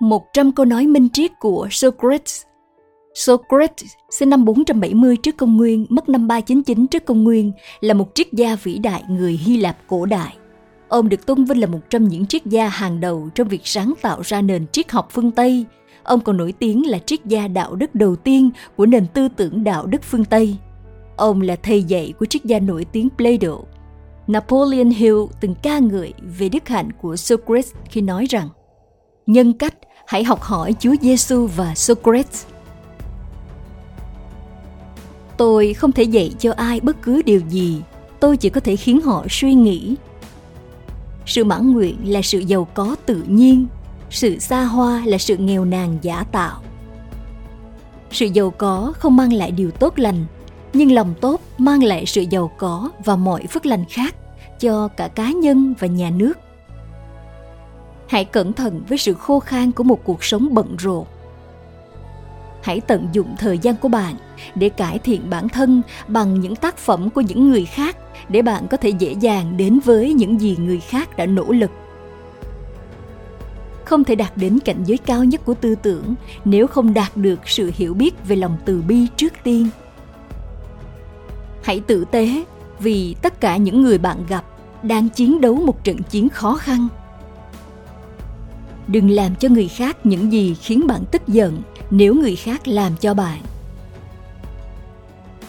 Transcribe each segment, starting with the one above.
100 câu nói minh triết của Socrates Socrates sinh năm 470 trước công nguyên, mất năm 399 trước công nguyên, là một triết gia vĩ đại người Hy Lạp cổ đại. Ông được tôn vinh là một trong những triết gia hàng đầu trong việc sáng tạo ra nền triết học phương Tây. Ông còn nổi tiếng là triết gia đạo đức đầu tiên của nền tư tưởng đạo đức phương Tây. Ông là thầy dạy của triết gia nổi tiếng Plato. Napoleon Hill từng ca ngợi về đức hạnh của Socrates khi nói rằng nhân cách hãy học hỏi Chúa Giêsu và Socrates. Tôi không thể dạy cho ai bất cứ điều gì, tôi chỉ có thể khiến họ suy nghĩ. Sự mãn nguyện là sự giàu có tự nhiên, sự xa hoa là sự nghèo nàn giả tạo. Sự giàu có không mang lại điều tốt lành, nhưng lòng tốt mang lại sự giàu có và mọi phước lành khác cho cả cá nhân và nhà nước hãy cẩn thận với sự khô khan của một cuộc sống bận rộn. Hãy tận dụng thời gian của bạn để cải thiện bản thân bằng những tác phẩm của những người khác để bạn có thể dễ dàng đến với những gì người khác đã nỗ lực. Không thể đạt đến cảnh giới cao nhất của tư tưởng nếu không đạt được sự hiểu biết về lòng từ bi trước tiên. Hãy tử tế vì tất cả những người bạn gặp đang chiến đấu một trận chiến khó khăn đừng làm cho người khác những gì khiến bạn tức giận, nếu người khác làm cho bạn.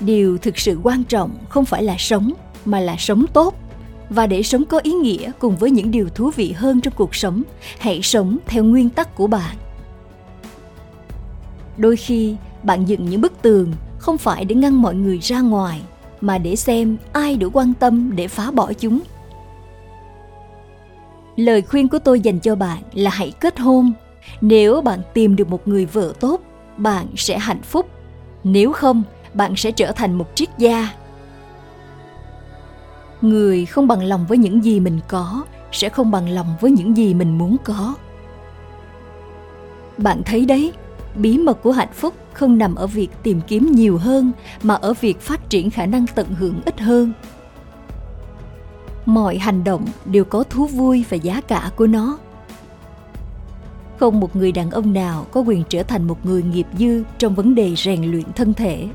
Điều thực sự quan trọng không phải là sống, mà là sống tốt. Và để sống có ý nghĩa cùng với những điều thú vị hơn trong cuộc sống, hãy sống theo nguyên tắc của bạn. Đôi khi, bạn dựng những bức tường không phải để ngăn mọi người ra ngoài, mà để xem ai đủ quan tâm để phá bỏ chúng lời khuyên của tôi dành cho bạn là hãy kết hôn. Nếu bạn tìm được một người vợ tốt, bạn sẽ hạnh phúc. Nếu không, bạn sẽ trở thành một triết gia. Người không bằng lòng với những gì mình có, sẽ không bằng lòng với những gì mình muốn có. Bạn thấy đấy, bí mật của hạnh phúc không nằm ở việc tìm kiếm nhiều hơn, mà ở việc phát triển khả năng tận hưởng ít hơn mọi hành động đều có thú vui và giá cả của nó. Không một người đàn ông nào có quyền trở thành một người nghiệp dư trong vấn đề rèn luyện thân thể.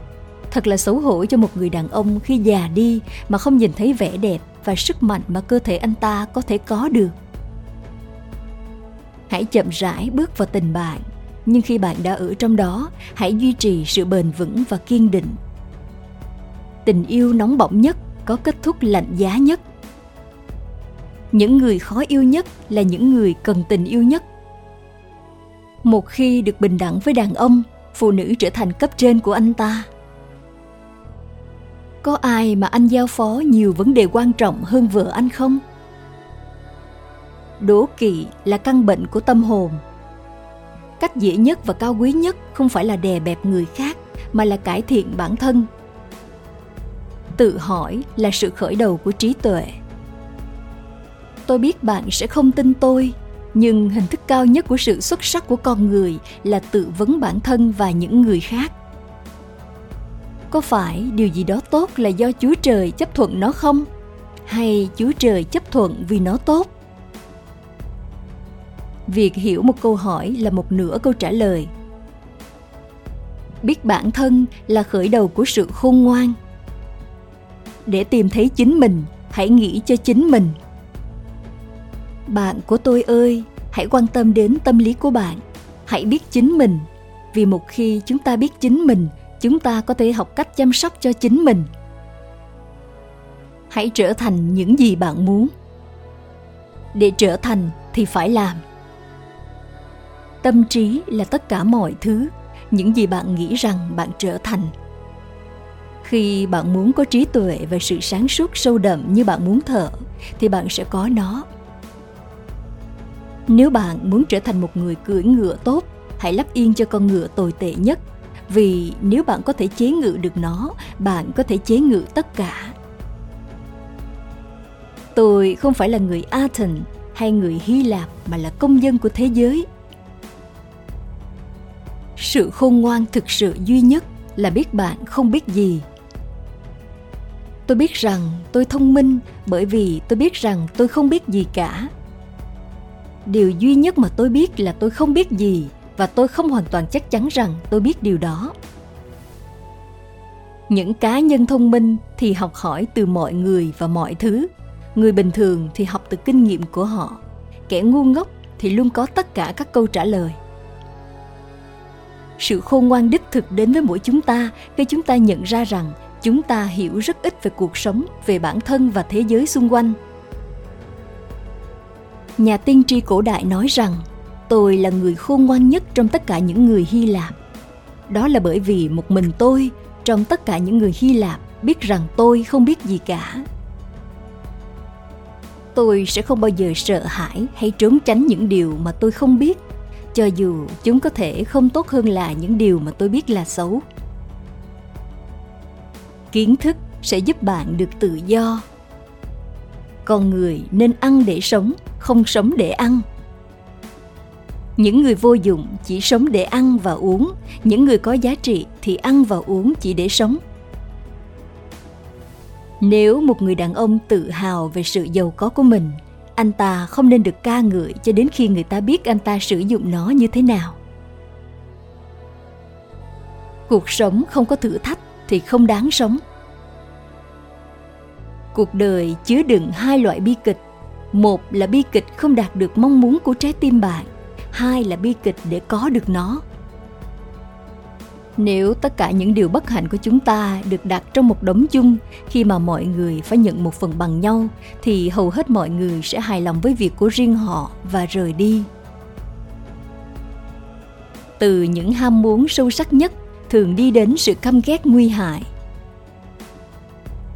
Thật là xấu hổ cho một người đàn ông khi già đi mà không nhìn thấy vẻ đẹp và sức mạnh mà cơ thể anh ta có thể có được. Hãy chậm rãi bước vào tình bạn, nhưng khi bạn đã ở trong đó, hãy duy trì sự bền vững và kiên định. Tình yêu nóng bỏng nhất có kết thúc lạnh giá nhất những người khó yêu nhất là những người cần tình yêu nhất. Một khi được bình đẳng với đàn ông, phụ nữ trở thành cấp trên của anh ta. Có ai mà anh giao phó nhiều vấn đề quan trọng hơn vợ anh không? Đố kỵ là căn bệnh của tâm hồn. Cách dễ nhất và cao quý nhất không phải là đè bẹp người khác, mà là cải thiện bản thân. Tự hỏi là sự khởi đầu của trí tuệ tôi biết bạn sẽ không tin tôi, nhưng hình thức cao nhất của sự xuất sắc của con người là tự vấn bản thân và những người khác. Có phải điều gì đó tốt là do chúa trời chấp thuận nó không? Hay chúa trời chấp thuận vì nó tốt? Việc hiểu một câu hỏi là một nửa câu trả lời. Biết bản thân là khởi đầu của sự khôn ngoan. Để tìm thấy chính mình, hãy nghĩ cho chính mình bạn của tôi ơi, hãy quan tâm đến tâm lý của bạn. Hãy biết chính mình. Vì một khi chúng ta biết chính mình, chúng ta có thể học cách chăm sóc cho chính mình. Hãy trở thành những gì bạn muốn. Để trở thành thì phải làm. Tâm trí là tất cả mọi thứ, những gì bạn nghĩ rằng bạn trở thành. Khi bạn muốn có trí tuệ và sự sáng suốt sâu đậm như bạn muốn thở, thì bạn sẽ có nó nếu bạn muốn trở thành một người cưỡi ngựa tốt, hãy lắp yên cho con ngựa tồi tệ nhất. Vì nếu bạn có thể chế ngự được nó, bạn có thể chế ngự tất cả. Tôi không phải là người athens hay người hy lạp mà là công dân của thế giới. Sự khôn ngoan thực sự duy nhất là biết bạn không biết gì. Tôi biết rằng tôi thông minh bởi vì tôi biết rằng tôi không biết gì cả điều duy nhất mà tôi biết là tôi không biết gì và tôi không hoàn toàn chắc chắn rằng tôi biết điều đó. Những cá nhân thông minh thì học hỏi từ mọi người và mọi thứ. Người bình thường thì học từ kinh nghiệm của họ. Kẻ ngu ngốc thì luôn có tất cả các câu trả lời. Sự khôn ngoan đích thực đến với mỗi chúng ta khi chúng ta nhận ra rằng chúng ta hiểu rất ít về cuộc sống, về bản thân và thế giới xung quanh nhà tiên tri cổ đại nói rằng, tôi là người khôn ngoan nhất trong tất cả những người hy lạp. Đó là bởi vì một mình tôi, trong tất cả những người hy lạp, biết rằng tôi không biết gì cả. Tôi sẽ không bao giờ sợ hãi hay trốn tránh những điều mà tôi không biết, cho dù chúng có thể không tốt hơn là những điều mà tôi biết là xấu. Kiến thức sẽ giúp bạn được tự do. Con người nên ăn để sống không sống để ăn. Những người vô dụng chỉ sống để ăn và uống, những người có giá trị thì ăn và uống chỉ để sống. Nếu một người đàn ông tự hào về sự giàu có của mình, anh ta không nên được ca ngợi cho đến khi người ta biết anh ta sử dụng nó như thế nào. Cuộc sống không có thử thách thì không đáng sống. Cuộc đời chứa đựng hai loại bi kịch một là bi kịch không đạt được mong muốn của trái tim bạn. Hai là bi kịch để có được nó. Nếu tất cả những điều bất hạnh của chúng ta được đặt trong một đống chung, khi mà mọi người phải nhận một phần bằng nhau, thì hầu hết mọi người sẽ hài lòng với việc của riêng họ và rời đi. Từ những ham muốn sâu sắc nhất thường đi đến sự căm ghét nguy hại.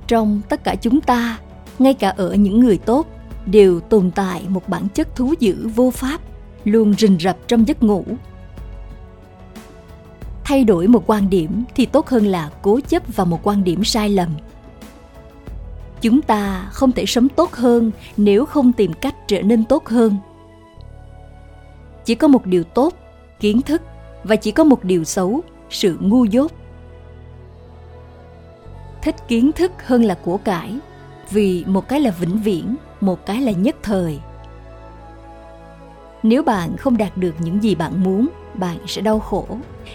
Trong tất cả chúng ta, ngay cả ở những người tốt đều tồn tại một bản chất thú dữ vô pháp, luôn rình rập trong giấc ngủ. Thay đổi một quan điểm thì tốt hơn là cố chấp vào một quan điểm sai lầm. Chúng ta không thể sống tốt hơn nếu không tìm cách trở nên tốt hơn. Chỉ có một điều tốt, kiến thức, và chỉ có một điều xấu, sự ngu dốt. Thích kiến thức hơn là của cải, vì một cái là vĩnh viễn một cái là nhất thời. Nếu bạn không đạt được những gì bạn muốn, bạn sẽ đau khổ.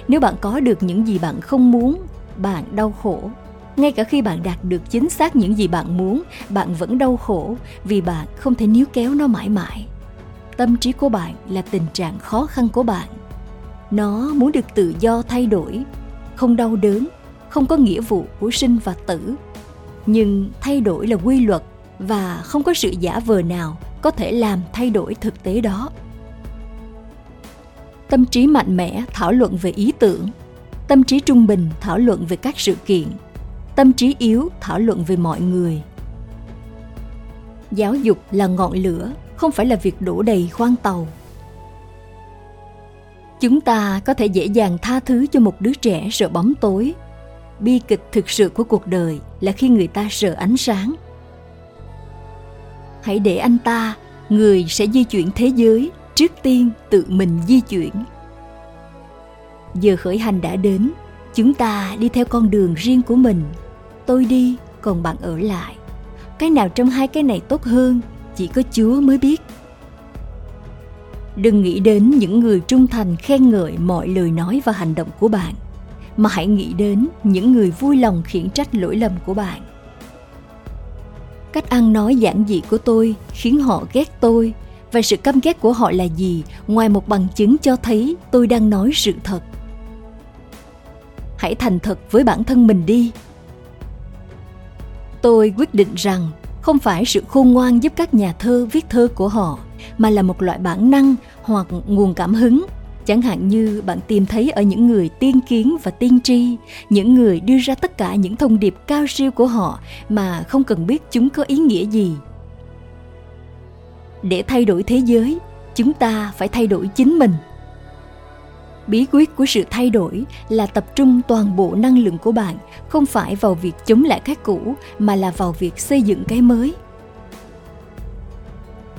Nếu bạn có được những gì bạn không muốn, bạn đau khổ. Ngay cả khi bạn đạt được chính xác những gì bạn muốn, bạn vẫn đau khổ vì bạn không thể níu kéo nó mãi mãi. Tâm trí của bạn là tình trạng khó khăn của bạn. Nó muốn được tự do thay đổi, không đau đớn, không có nghĩa vụ của sinh và tử. Nhưng thay đổi là quy luật và không có sự giả vờ nào có thể làm thay đổi thực tế đó. Tâm trí mạnh mẽ thảo luận về ý tưởng, tâm trí trung bình thảo luận về các sự kiện, tâm trí yếu thảo luận về mọi người. Giáo dục là ngọn lửa, không phải là việc đổ đầy khoang tàu. Chúng ta có thể dễ dàng tha thứ cho một đứa trẻ sợ bóng tối. Bi kịch thực sự của cuộc đời là khi người ta sợ ánh sáng hãy để anh ta, người sẽ di chuyển thế giới trước tiên tự mình di chuyển. Giờ khởi hành đã đến, chúng ta đi theo con đường riêng của mình. Tôi đi, còn bạn ở lại. Cái nào trong hai cái này tốt hơn, chỉ có chúa mới biết. Đừng nghĩ đến những người trung thành khen ngợi mọi lời nói và hành động của bạn, mà hãy nghĩ đến những người vui lòng khiển trách lỗi lầm của bạn cách ăn nói giản dị của tôi khiến họ ghét tôi. Và sự căm ghét của họ là gì? Ngoài một bằng chứng cho thấy tôi đang nói sự thật. Hãy thành thật với bản thân mình đi. Tôi quyết định rằng không phải sự khôn ngoan giúp các nhà thơ viết thơ của họ, mà là một loại bản năng hoặc nguồn cảm hứng chẳng hạn như bạn tìm thấy ở những người tiên kiến và tiên tri, những người đưa ra tất cả những thông điệp cao siêu của họ mà không cần biết chúng có ý nghĩa gì. Để thay đổi thế giới, chúng ta phải thay đổi chính mình. Bí quyết của sự thay đổi là tập trung toàn bộ năng lượng của bạn không phải vào việc chống lại cái cũ mà là vào việc xây dựng cái mới.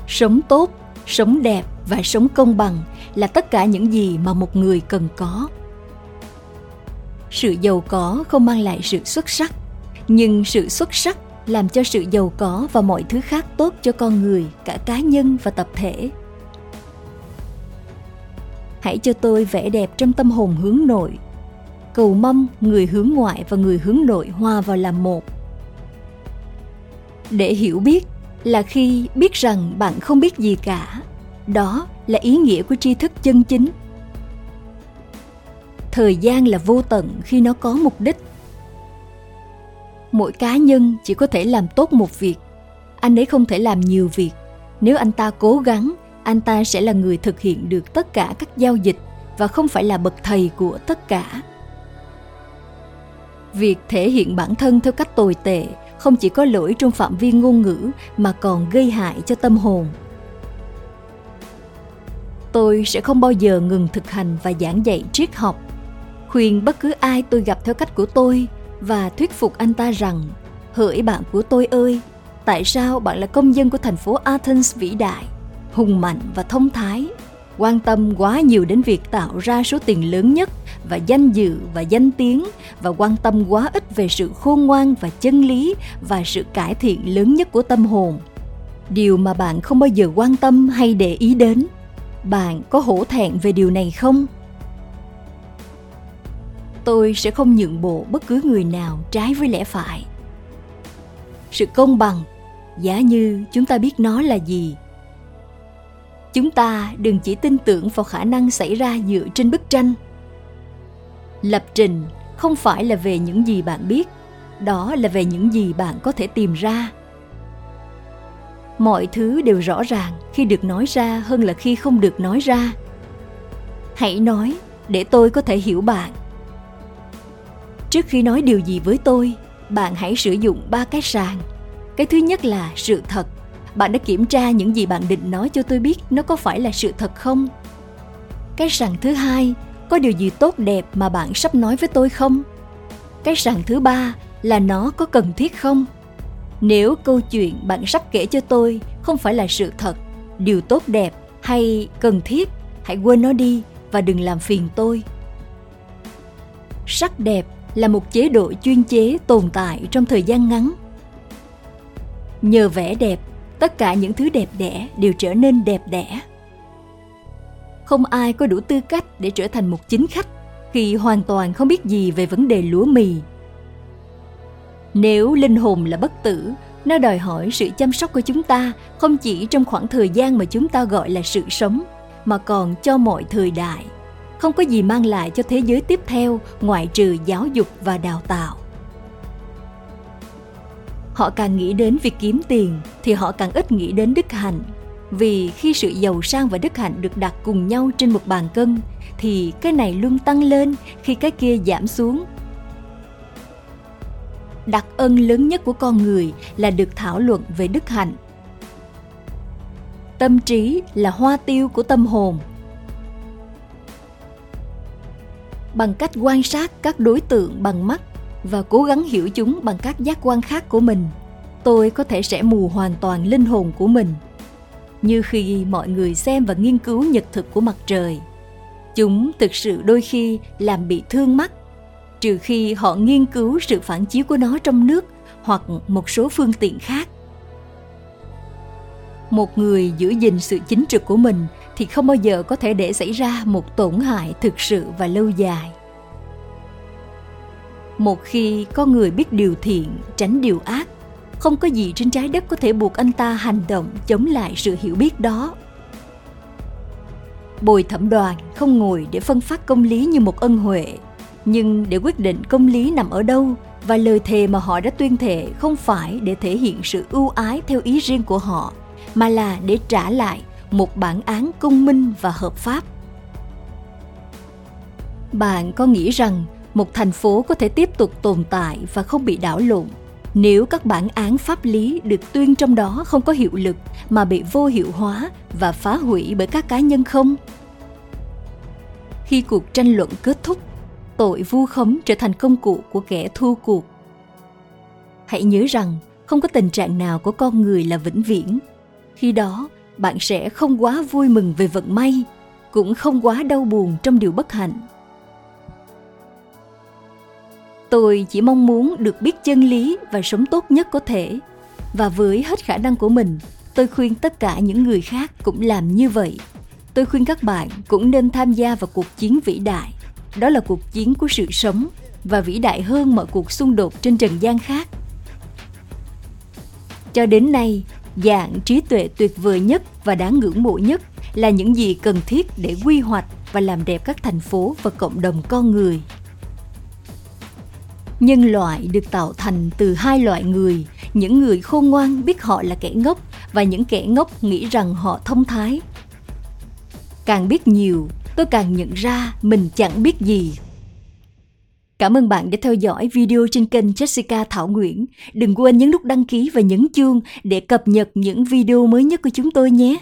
Sống tốt, sống đẹp và sống công bằng là tất cả những gì mà một người cần có. Sự giàu có không mang lại sự xuất sắc, nhưng sự xuất sắc làm cho sự giàu có và mọi thứ khác tốt cho con người, cả cá nhân và tập thể. Hãy cho tôi vẻ đẹp trong tâm hồn hướng nội. Cầu mong người hướng ngoại và người hướng nội hòa vào làm một. Để hiểu biết là khi biết rằng bạn không biết gì cả đó là ý nghĩa của tri thức chân chính. Thời gian là vô tận khi nó có mục đích. Mỗi cá nhân chỉ có thể làm tốt một việc. Anh ấy không thể làm nhiều việc. Nếu anh ta cố gắng, anh ta sẽ là người thực hiện được tất cả các giao dịch và không phải là bậc thầy của tất cả. Việc thể hiện bản thân theo cách tồi tệ không chỉ có lỗi trong phạm vi ngôn ngữ mà còn gây hại cho tâm hồn tôi sẽ không bao giờ ngừng thực hành và giảng dạy triết học. Khuyên bất cứ ai tôi gặp theo cách của tôi và thuyết phục anh ta rằng, hỡi bạn của tôi ơi, tại sao bạn là công dân của thành phố athens vĩ đại, hùng mạnh và thông thái? Quan tâm quá nhiều đến việc tạo ra số tiền lớn nhất và danh dự và danh tiếng và quan tâm quá ít về sự khôn ngoan và chân lý và sự cải thiện lớn nhất của tâm hồn. Điều mà bạn không bao giờ quan tâm hay để ý đến bạn có hổ thẹn về điều này không? Tôi sẽ không nhượng bộ bất cứ người nào trái với lẽ phải. Sự công bằng, giá như chúng ta biết nó là gì? Chúng ta đừng chỉ tin tưởng vào khả năng xảy ra dựa trên bức tranh. Lập trình không phải là về những gì bạn biết, đó là về những gì bạn có thể tìm ra mọi thứ đều rõ ràng. Khi được nói ra, hơn là khi không được nói ra. Hãy nói, để tôi có thể hiểu bạn. Trước khi nói điều gì với tôi, bạn hãy sử dụng ba cái sàn. Cái thứ nhất là sự thật. Bạn đã kiểm tra những gì bạn định nói cho tôi biết nó có phải là sự thật không? Cái sàn thứ hai, có điều gì tốt đẹp mà bạn sắp nói với tôi không? Cái sàn thứ ba là nó có cần thiết không? Nếu câu chuyện bạn sắp kể cho tôi không phải là sự thật, điều tốt đẹp hay cần thiết, hãy quên nó đi và đừng làm phiền tôi. Sắc đẹp là một chế độ chuyên chế tồn tại trong thời gian ngắn. Nhờ vẻ đẹp, tất cả những thứ đẹp đẽ đều trở nên đẹp đẽ. Không ai có đủ tư cách để trở thành một chính khách khi hoàn toàn không biết gì về vấn đề lúa mì nếu linh hồn là bất tử, nó đòi hỏi sự chăm sóc của chúng ta không chỉ trong khoảng thời gian mà chúng ta gọi là sự sống, mà còn cho mọi thời đại. Không có gì mang lại cho thế giới tiếp theo ngoại trừ giáo dục và đào tạo. Họ càng nghĩ đến việc kiếm tiền thì họ càng ít nghĩ đến đức hạnh, vì khi sự giàu sang và đức hạnh được đặt cùng nhau trên một bàn cân thì cái này luôn tăng lên khi cái kia giảm xuống đặc ân lớn nhất của con người là được thảo luận về đức hạnh. Tâm trí là hoa tiêu của tâm hồn. Bằng cách quan sát các đối tượng bằng mắt và cố gắng hiểu chúng bằng các giác quan khác của mình, tôi có thể sẽ mù hoàn toàn linh hồn của mình. Như khi mọi người xem và nghiên cứu nhật thực của mặt trời, chúng thực sự đôi khi làm bị thương mắt trừ khi họ nghiên cứu sự phản chiếu của nó trong nước hoặc một số phương tiện khác. Một người giữ gìn sự chính trực của mình thì không bao giờ có thể để xảy ra một tổn hại thực sự và lâu dài. Một khi con người biết điều thiện, tránh điều ác, không có gì trên trái đất có thể buộc anh ta hành động chống lại sự hiểu biết đó. Bồi thẩm đoàn không ngồi để phân phát công lý như một ân huệ nhưng để quyết định công lý nằm ở đâu và lời thề mà họ đã tuyên thệ không phải để thể hiện sự ưu ái theo ý riêng của họ, mà là để trả lại một bản án công minh và hợp pháp. Bạn có nghĩ rằng một thành phố có thể tiếp tục tồn tại và không bị đảo lộn nếu các bản án pháp lý được tuyên trong đó không có hiệu lực mà bị vô hiệu hóa và phá hủy bởi các cá nhân không? Khi cuộc tranh luận kết thúc tội vu khống trở thành công cụ của kẻ thua cuộc. Hãy nhớ rằng, không có tình trạng nào của con người là vĩnh viễn. Khi đó, bạn sẽ không quá vui mừng về vận may, cũng không quá đau buồn trong điều bất hạnh. Tôi chỉ mong muốn được biết chân lý và sống tốt nhất có thể. Và với hết khả năng của mình, tôi khuyên tất cả những người khác cũng làm như vậy. Tôi khuyên các bạn cũng nên tham gia vào cuộc chiến vĩ đại. Đó là cuộc chiến của sự sống và vĩ đại hơn mọi cuộc xung đột trên trần gian khác. Cho đến nay, dạng trí tuệ tuyệt vời nhất và đáng ngưỡng mộ nhất là những gì cần thiết để quy hoạch và làm đẹp các thành phố và cộng đồng con người. Nhân loại được tạo thành từ hai loại người, những người khôn ngoan biết họ là kẻ ngốc và những kẻ ngốc nghĩ rằng họ thông thái. Càng biết nhiều, tôi càng nhận ra mình chẳng biết gì Cảm ơn bạn đã theo dõi video trên kênh Jessica Thảo Nguyễn. Đừng quên nhấn nút đăng ký và nhấn chuông để cập nhật những video mới nhất của chúng tôi nhé.